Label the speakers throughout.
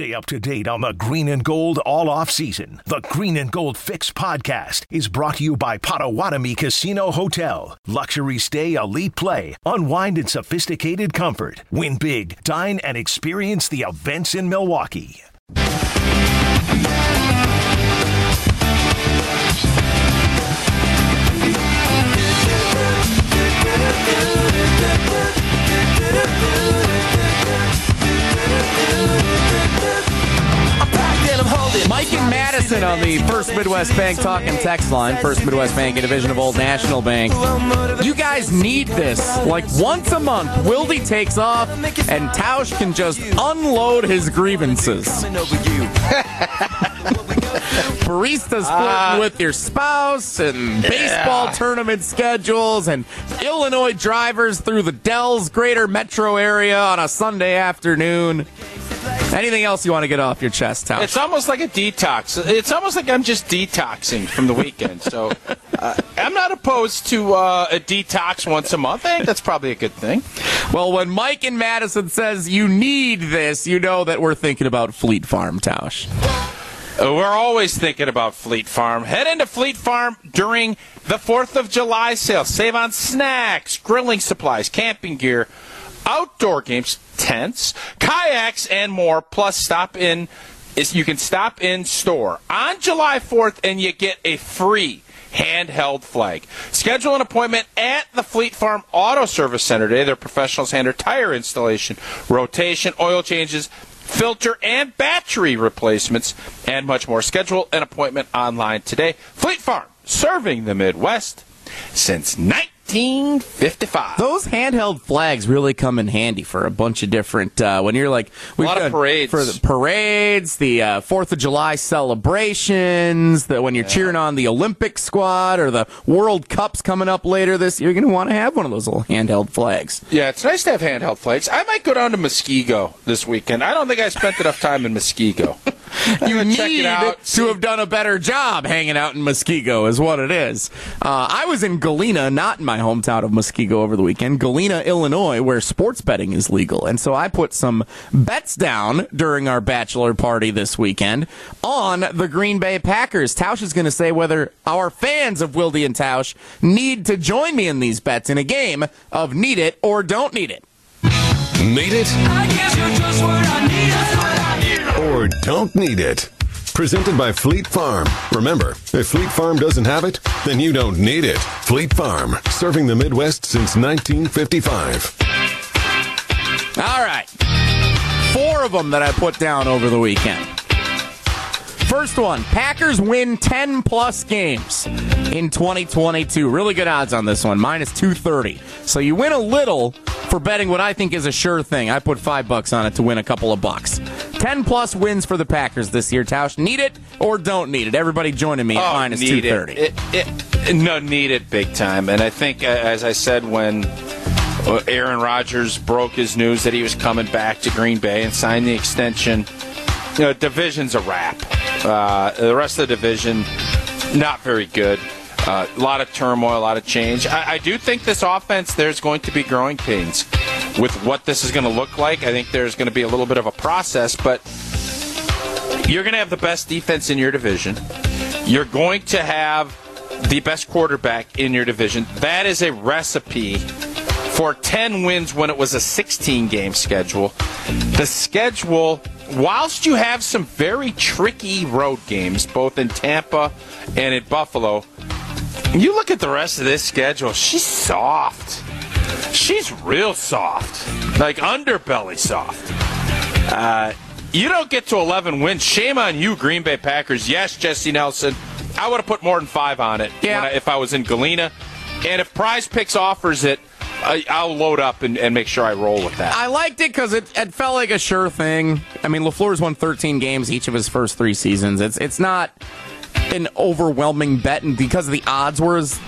Speaker 1: Stay up to date on the green and gold all off season. The Green and Gold Fix podcast is brought to you by Potawatomi Casino Hotel. Luxury stay, elite play, unwind in sophisticated comfort. Win big, dine, and experience the events in Milwaukee.
Speaker 2: And on the First Midwest Bank talking text line. First Midwest Bank, a division of Old National Bank. You guys need this. Like once a month, Wildy takes off and Tausch can just unload his grievances. Baristas flirting with your spouse and baseball tournament schedules and Illinois drivers through the Dells greater metro area on a Sunday afternoon. Anything else you want to get off your chest, Tausch?
Speaker 3: It's almost like a detox. It's almost like I'm just detoxing from the weekend. So uh, I'm not opposed to uh, a detox once a month. I think that's probably a good thing.
Speaker 2: Well, when Mike and Madison says you need this, you know that we're thinking about Fleet Farm, Tausch.
Speaker 3: Uh, We're always thinking about Fleet Farm. Head into Fleet Farm during the 4th of July sale. Save on snacks, grilling supplies, camping gear, outdoor games, tents, kayaks, and more. Plus, stop in. Is you can stop in store on July 4th and you get a free handheld flag. Schedule an appointment at the Fleet Farm Auto Service Center today. Their professionals handle tire installation, rotation, oil changes, filter and battery replacements, and much more. Schedule an appointment online today. Fleet Farm, serving the Midwest since 1955.
Speaker 2: Those handheld flags really come in handy for a bunch of different. Uh, when you're like, we've
Speaker 3: lot of parades.
Speaker 2: for the parades, the uh, Fourth of July celebrations. The, when you're cheering on the Olympic squad or the World Cup's coming up later this year, you're going to want to have one of those little handheld flags.
Speaker 3: Yeah, it's nice to have handheld flags. I might go down to Muskego this weekend. I don't think I spent enough time in Muskego.
Speaker 2: You need
Speaker 3: check it out,
Speaker 2: to have done a better job hanging out in Muskego, is what it is. Uh, I was in Galena, not in my hometown of Muskego, over the weekend. Galena, Illinois, where sports betting is legal, and so I put some bets down during our bachelor party this weekend on the Green Bay Packers. Tausch is going to say whether our fans of Wildy and Tausch need to join me in these bets in a game of need it or don't need it.
Speaker 4: Need it? I guess you're just word on need it or don't need it. Presented by Fleet Farm. Remember, if Fleet Farm doesn't have it, then you don't need it. Fleet Farm, serving the Midwest since 1955.
Speaker 2: All right. Four of them that I put down over the weekend. First one Packers win 10 plus games in 2022. Really good odds on this one, minus 230. So you win a little for betting what I think is a sure thing. I put five bucks on it to win a couple of bucks. 10 plus wins for the Packers this year. Tausch, need it or don't need it? Everybody joining me at minus
Speaker 3: Oh, need
Speaker 2: 230.
Speaker 3: It. It, it, no, need it big time. And I think, uh, as I said, when uh, Aaron Rodgers broke his news that he was coming back to Green Bay and signed the extension, you know, division's a wrap. Uh, the rest of the division, not very good. Uh, a lot of turmoil, a lot of change. I, I do think this offense, there's going to be growing pains with what this is going to look like. I think there's going to be a little bit of a process, but you're going to have the best defense in your division. You're going to have the best quarterback in your division. That is a recipe for 10 wins when it was a 16 game schedule. The schedule, whilst you have some very tricky road games, both in Tampa and in Buffalo, you look at the rest of this schedule, she's soft. She's real soft, like underbelly soft. Uh, you don't get to 11 wins. Shame on you, Green Bay Packers. Yes, Jesse Nelson. I would have put more than five on it
Speaker 2: Yeah.
Speaker 3: when I, if I was in Galena. And if PrizePicks offers it, I, I'll load up and, and make sure I roll with that.
Speaker 2: I liked it because it, it felt like a sure thing. I mean, LaFleur's won 13 games each of his first three seasons. It's it's not an overwhelming bet, and because the odds were as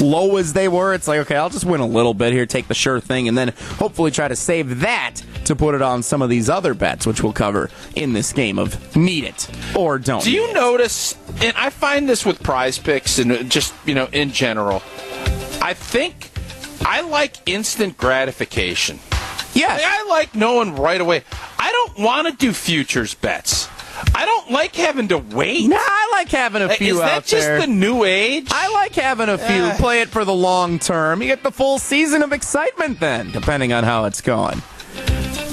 Speaker 2: low as they were, it's like okay, I'll just win a little bit here, take the sure thing, and then hopefully try to save that to put it on some of these other bets, which we'll cover in this game of need it or don't.
Speaker 3: Do you notice, and I find this with PrizePicks and uh, just, you know, in general, I think I like instant gratification.
Speaker 2: Yeah.
Speaker 3: Like, I like knowing right away. I don't want to do futures bets. I don't like having to wait.
Speaker 2: Nah, I like having a few
Speaker 3: Is that just
Speaker 2: there.
Speaker 3: the new age?
Speaker 2: I like having a few.
Speaker 3: Yeah.
Speaker 2: Play it for the long term. You get the full season of excitement then, depending on how it's going.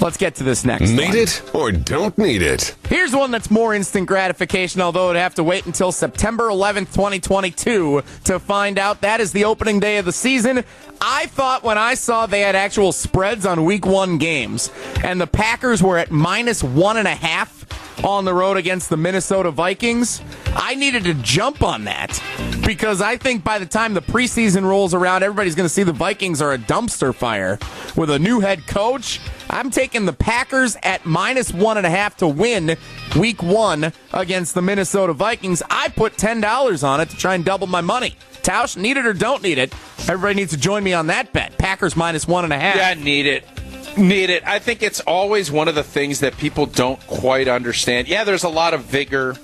Speaker 2: Let's get to this next
Speaker 4: Need
Speaker 2: one.
Speaker 4: it or don't need it?
Speaker 2: Here's one that's more instant gratification, although it'd have to wait until September 11th, 2022 to find out. That is the opening day of the season. I thought when I saw they had actual spreads on week one games, and the Packers were at minus one and a half on the road against the Minnesota Vikings, I needed to jump on that because I think by the time the preseason rolls around, everybody's going to see the Vikings are a dumpster fire with a new head coach. I'm taking the Packers at minus one and a half to win week one against the Minnesota Vikings. I put $10 on it to try and double my money. Tausch, need it or don't need it. Everybody needs to join me on that bet. Packers minus one and a half.
Speaker 3: Yeah, need it. Need it. I think it's always one of the things that people don't quite understand. Yeah, there's a lot of vigor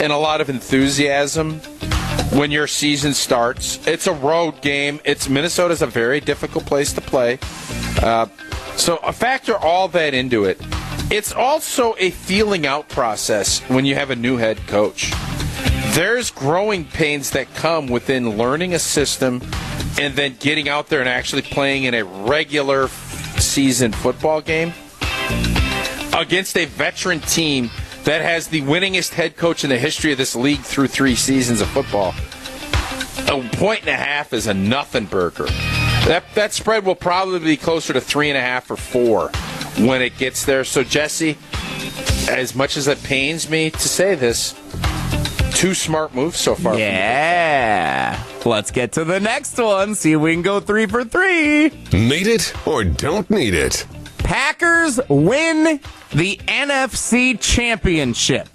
Speaker 3: and a lot of enthusiasm when your season starts. It's a road game. It's Minnesota's a very difficult place to play. Uh, so uh, factor all that into it. It's also a feeling out process when you have a new head coach. There's growing pains that come within learning a system and then getting out there and actually playing in a regular season football game against a veteran team that has the winningest head coach in the history of this league through three seasons of football. A point and a half is a nothing burger. That that spread will probably be closer to three and a half or four when it gets there. So Jesse, as much as it pains me to say this, two smart moves so far.
Speaker 2: Yeah. Let's get to the next one. See if we can go three for three.
Speaker 4: Need it or don't need it?
Speaker 2: Packers win the NFC Championship.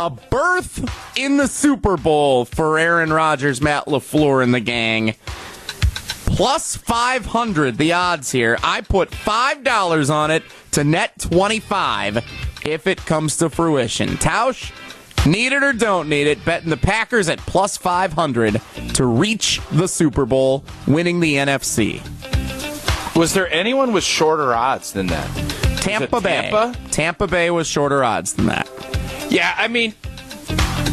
Speaker 2: A berth in the Super Bowl for Aaron Rodgers, Matt LaFleur, and the gang. Plus 500, the odds here. I put $5 on it to net 25 if it comes to fruition. Tausch, need it or don't need it, betting the Packers at plus 500 to reach the Super Bowl, winning the NFC.
Speaker 3: Was there anyone with shorter odds than that?
Speaker 2: Tampa Bay.
Speaker 3: Tampa?
Speaker 2: Tampa Bay was shorter odds than that.
Speaker 3: Yeah, I mean,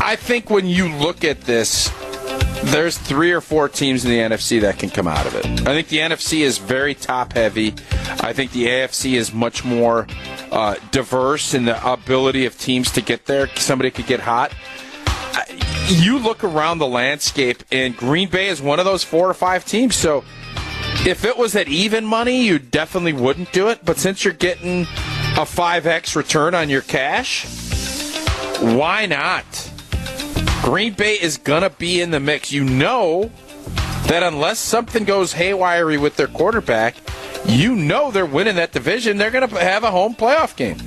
Speaker 3: I think when you look at this, there's three or four teams in the NFC that can come out of it. I think the NFC is very top heavy. I think the AFC is much more uh, diverse in the ability of teams to get there. Somebody could get hot. You look around the landscape, and Green Bay is one of those four or five teams. So if it was at even money, you definitely wouldn't do it. But since you're getting a 5x return on your cash, why not? Green Bay is going to be in the mix. You know that unless something goes haywire with their quarterback, you know they're winning that division. They're going to have a home playoff game.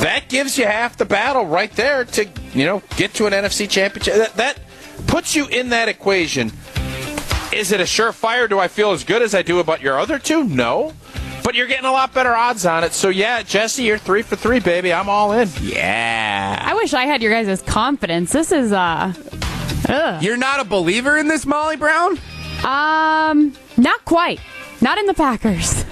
Speaker 3: That gives you half the battle right there to, you know, get to an NFC championship. That, that puts you in that equation. Is it a surefire? Do I feel as good as I do about your other two? No. But you're getting a lot better odds on it. So, yeah, Jesse, you're three for three, baby. I'm all in.
Speaker 2: Yeah.
Speaker 5: I wish I had your guys' confidence. This is uh ugh.
Speaker 2: You're not a believer in this, Molly Brown?
Speaker 5: um not quite. Not in the Packers.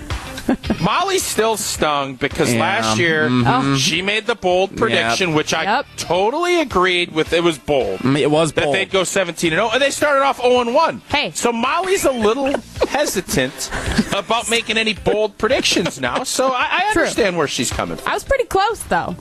Speaker 3: Molly still stung because
Speaker 2: Yeah.
Speaker 3: last year
Speaker 5: Oh.
Speaker 3: she made the bold prediction, which I
Speaker 5: Yep.
Speaker 3: totally agreed with. It was bold.
Speaker 2: Mm, It was
Speaker 3: That they'd go 17 and 0, and they started off 0 and 1.
Speaker 5: Hey.
Speaker 3: So Molly's a little hesitant about making any bold predictions now. So I, I understand where she's coming from.
Speaker 5: I was pretty close though.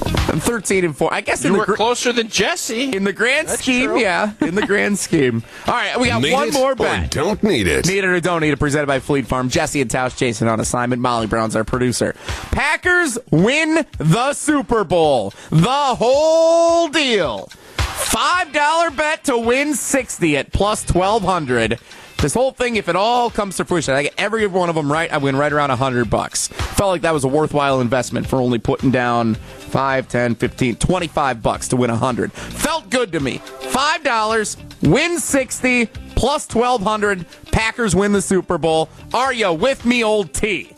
Speaker 2: 13 and 4. I guess in
Speaker 3: You
Speaker 2: the,
Speaker 3: were
Speaker 2: gr-
Speaker 3: closer than Jesse.
Speaker 2: in the grand
Speaker 3: That's
Speaker 2: scheme,
Speaker 3: true.
Speaker 2: yeah. In the grand scheme. All right, we got
Speaker 4: Need
Speaker 2: one
Speaker 4: it
Speaker 2: more
Speaker 4: or
Speaker 2: bet.
Speaker 4: don't need it?
Speaker 2: Need it or don't need it, presented by Fleet Farm. Jesse and Tausch Jason on assignment. Molly Brown's our producer. Packers win the Super Bowl. The whole deal. $5 bet to win 60 at plus 1200 this whole thing, if it all comes to fruition, I get every one of them right, I win right around 100 bucks. Felt like that was a worthwhile investment for only putting down 5, 10, 15, 25 bucks to win 100. Felt good to me. $5, win 60, plus 1200, Packers win the Super Bowl. Are you with me, old T?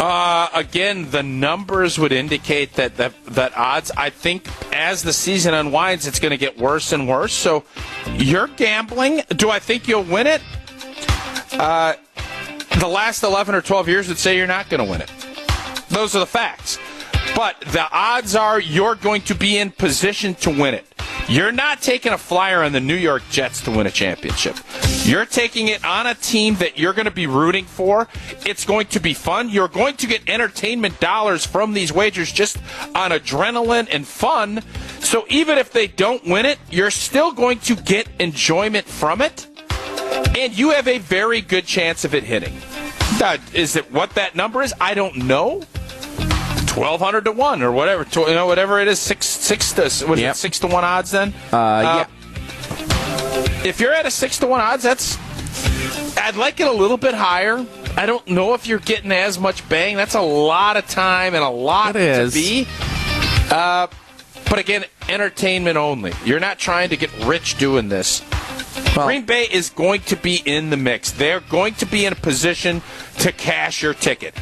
Speaker 3: Uh, again, the numbers would indicate that, that that odds. I think as the season unwinds, it's going to get worse and worse. So you're gambling. Do I think you'll win it? Uh, the last 11 or 12 years would say you're not going to win it. Those are the facts. But the odds are you're going to be in position to win it. You're not taking a flyer on the New York Jets to win a championship. You're taking it on a team that you're going to be rooting for. It's going to be fun. You're going to get entertainment dollars from these wagers just on adrenaline and fun. So even if they don't win it, you're still going to get enjoyment from it. And you have a very good chance of it hitting. Uh, is it what that number is? I don't know twelve hundred to one or whatever. You know, whatever it is, six six to was
Speaker 2: Yep.
Speaker 3: it six to one odds then?
Speaker 2: Uh, yeah.
Speaker 3: If you're at a six to one odds, that's I'd like it a little bit higher. I don't know if you're getting as much bang. That's a lot of time and a lot to be. Uh, but again, entertainment only. You're not trying to get rich doing this.
Speaker 2: Well-
Speaker 3: Green Bay is going to be in the mix. They're going to be in a position to cash your ticket.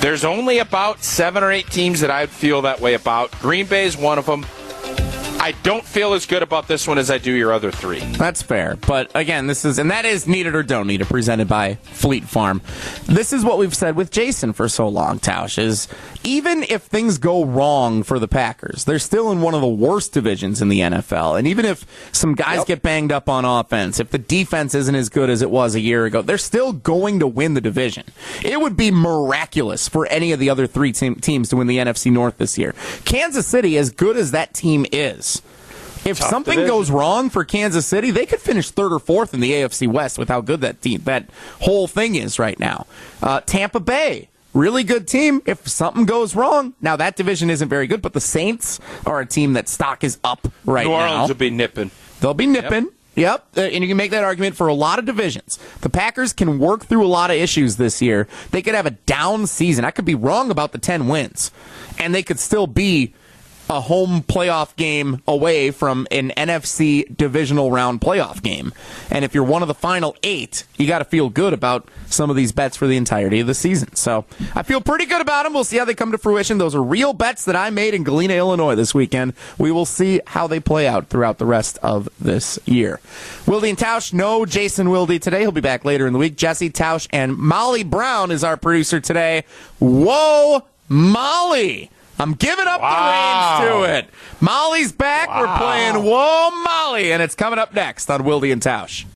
Speaker 3: There's only about seven or eight teams that I'd feel that way about. Green Bay is one of them. I don't feel as good about this one as I do your other three.
Speaker 2: That's fair. But again, this is, and that is needed or don't need it, presented by Fleet Farm. This is what we've said with Jason for so long, Tausch, is even if things go wrong for the Packers, they're still in one of the worst divisions in the NFL. And even if some guys get banged up on offense, if the defense isn't as good as it was a year ago, they're still going to win the division. It would be miraculous for any of the other three team, teams to win the NFC North this year. Kansas City, as good as that team is, if something
Speaker 3: division.
Speaker 2: goes wrong for Kansas City, they could finish third or fourth in the AFC West with how good that team, that whole thing is right now. Uh, Tampa Bay, really good team. If something goes wrong, now that division isn't very good, but the Saints are a team that stock is up right now.
Speaker 3: New Orleans
Speaker 2: now.
Speaker 3: will be nipping.
Speaker 2: They'll be nipping. Yep. Uh, and you can make that argument for a lot of divisions. The Packers can work through a lot of issues this year. They could have a down season. I could be wrong about the 10 wins, and they could still be a home playoff game away from an NFC divisional round playoff game. And if you're one of the final eight, you got to feel good about some of these bets for the entirety of the season. So I feel pretty good about them. We'll see how they come to fruition. Those are real bets that I made in Galena, Illinois this weekend. We will see how they play out throughout the rest of this year. Wildy and Tausch, no Jason Wildy today. He'll be back later in the week. Jesse Tausch and Molly Brown is our producer today. Whoa, Molly! I'm giving up
Speaker 3: Wow.
Speaker 2: the reins to it. Molly's back. We're playing Whoa Molly, and it's coming up next on Wildy and Tausch.